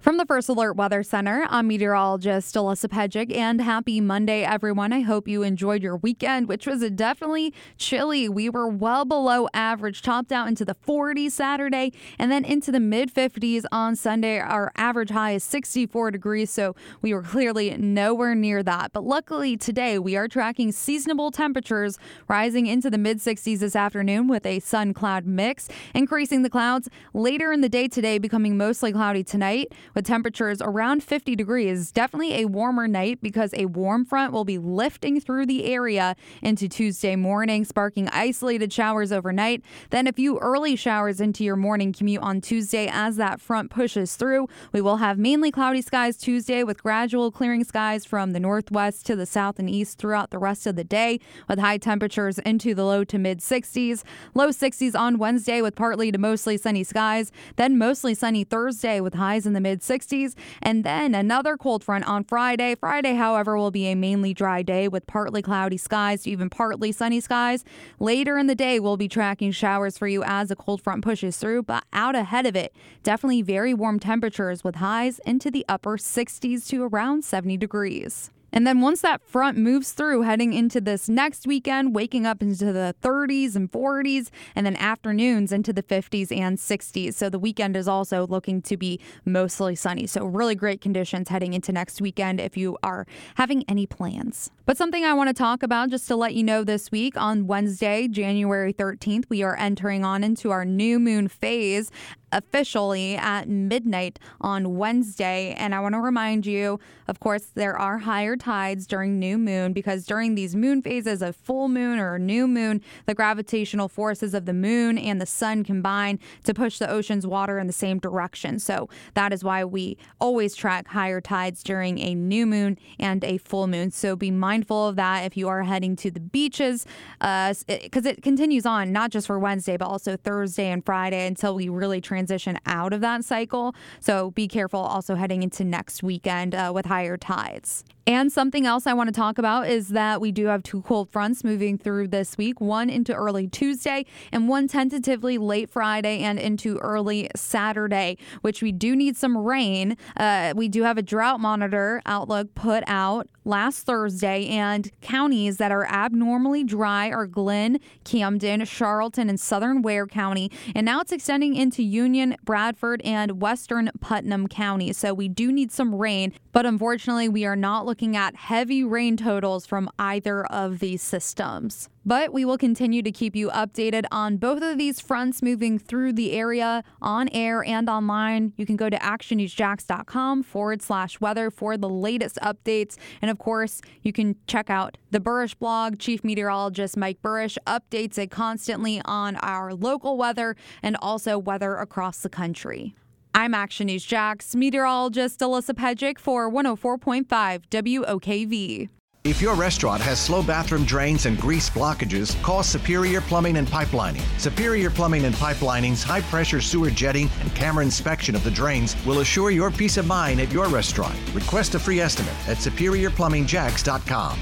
From the First Alert Weather Center, I'm meteorologist Alyssa Pedgic, and happy Monday, everyone. I hope you enjoyed your weekend, which was definitely chilly. We were well below average, topped out into the 40s Saturday, and then into the mid 50s on Sunday. Our average high is 64 degrees, so we were clearly nowhere near that. But luckily, today we are tracking seasonable temperatures rising into the mid 60s this afternoon with a sun cloud mix, increasing the clouds later in the day today, becoming mostly cloudy tonight with temperatures around 50 degrees. Definitely a warmer night because a warm front will be lifting through the area into Tuesday morning, sparking isolated showers overnight. Then a few early showers into your morning commute on Tuesday as that front pushes through. We will have mainly cloudy skies Tuesday with gradual clearing skies from the northwest to the south and east throughout the rest of the day with high temperatures into the low to mid 60s. Low 60s on Wednesday with partly to mostly sunny skies. Then mostly sunny Thursday with highs in the mid 60s. And then another cold front on Friday. Friday, however, will be a mainly dry day with partly cloudy skies to even partly sunny skies. Later in the day, we'll be tracking showers for you as a cold front pushes through, but out ahead of it, definitely very warm temperatures with highs into the upper 60s to around 70 degrees. And then once that front moves through, heading into this next weekend, waking up into the 30s and 40s, and then afternoons into the 50s and 60s. So the weekend is also looking to be mostly sunny. So, really great conditions heading into next weekend if you are having any plans. But something I want to talk about just to let you know this week on Wednesday, January 13th, we are entering on into our new moon phase officially at midnight on Wednesday. And I want to remind you, of course, there are higher tides during new moon because during these moon phases of full moon or new moon, the gravitational forces of the moon and the sun combine to push the ocean's water in the same direction. So that is why we always track higher tides during a new moon and a full moon. So be mindful of that if you are heading to the beaches because uh, it, it continues on, not just for Wednesday, but also Thursday and Friday until we really transition transition out of that cycle. So be careful also heading into next weekend uh, with higher tides. And something else I want to talk about is that we do have two cold fronts moving through this week one into early Tuesday and one tentatively late Friday and into early Saturday, which we do need some rain. Uh, we do have a drought monitor outlook put out last Thursday, and counties that are abnormally dry are Glynn, Camden, Charlton, and Southern Ware County. And now it's extending into Union, Bradford, and Western Putnam County. So we do need some rain, but unfortunately, we are not looking looking at heavy rain totals from either of these systems. But we will continue to keep you updated on both of these fronts moving through the area on air and online. You can go to actionnewsjax.com forward slash weather for the latest updates. And of course, you can check out the Buresh blog. Chief Meteorologist Mike Buresh updates it constantly on our local weather and also weather across the country. I'm Action News Jax meteorologist Alyssa Pedgic for 104.5 WOKV. If your restaurant has slow bathroom drains and grease blockages, call Superior Plumbing and Pipelining. Superior Plumbing and Pipelining's high pressure sewer jetting and camera inspection of the drains will assure your peace of mind at your restaurant. Request a free estimate at superiorplumbingjax.com.